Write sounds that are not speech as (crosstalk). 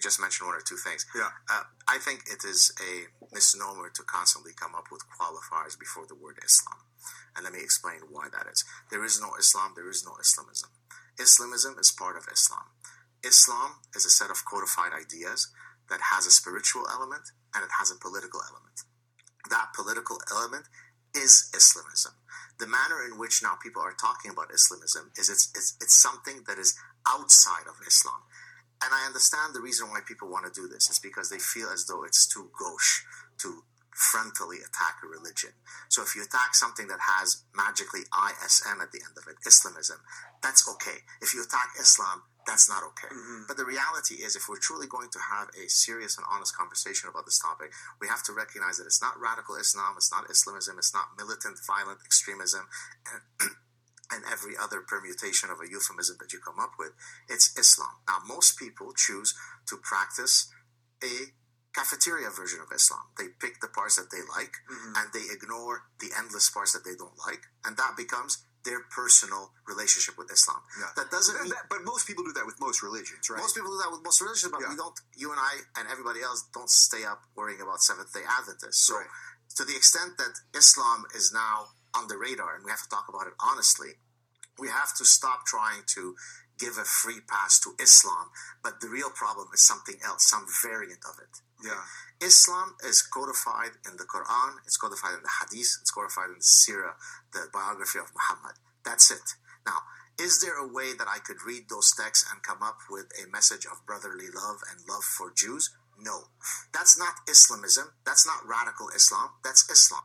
You just mentioned one or two things. Yeah. Uh, I think it is a misnomer to constantly come up with qualifiers before the word Islam. And let me explain why that is. There is no Islam, there is no Islamism. Islamism is part of Islam. Islam is a set of codified ideas that has a spiritual element and it has a political element. That political element is Islamism. The manner in which now people are talking about Islamism is it's, it's, it's something that is outside of Islam. And I understand the reason why people want to do this. It's because they feel as though it's too gauche to frontally attack a religion. So if you attack something that has magically ISM at the end of it, Islamism, that's okay. If you attack Islam, that's not okay. Mm-hmm. But the reality is, if we're truly going to have a serious and honest conversation about this topic, we have to recognize that it's not radical Islam, it's not Islamism, it's not militant, violent extremism. (clears throat) And every other permutation of a euphemism that you come up with, it's Islam. Now, most people choose to practice a cafeteria version of Islam. They pick the parts that they like mm-hmm. and they ignore the endless parts that they don't like, and that becomes their personal relationship with Islam. Yeah. That doesn't mean, that, but most people do that with most religions, right? Most people do that with most religions, but yeah. we don't. You and I and everybody else don't stay up worrying about Seventh Day Adventists. So, right. to the extent that Islam is now on the radar, and we have to talk about it honestly. We have to stop trying to give a free pass to Islam, but the real problem is something else, some variant of it. Yeah. Islam is codified in the Quran, it's codified in the Hadith, it's codified in the Sirah, the biography of Muhammad. That's it. Now, is there a way that I could read those texts and come up with a message of brotherly love and love for Jews? No. That's not Islamism. That's not radical Islam. That's Islam.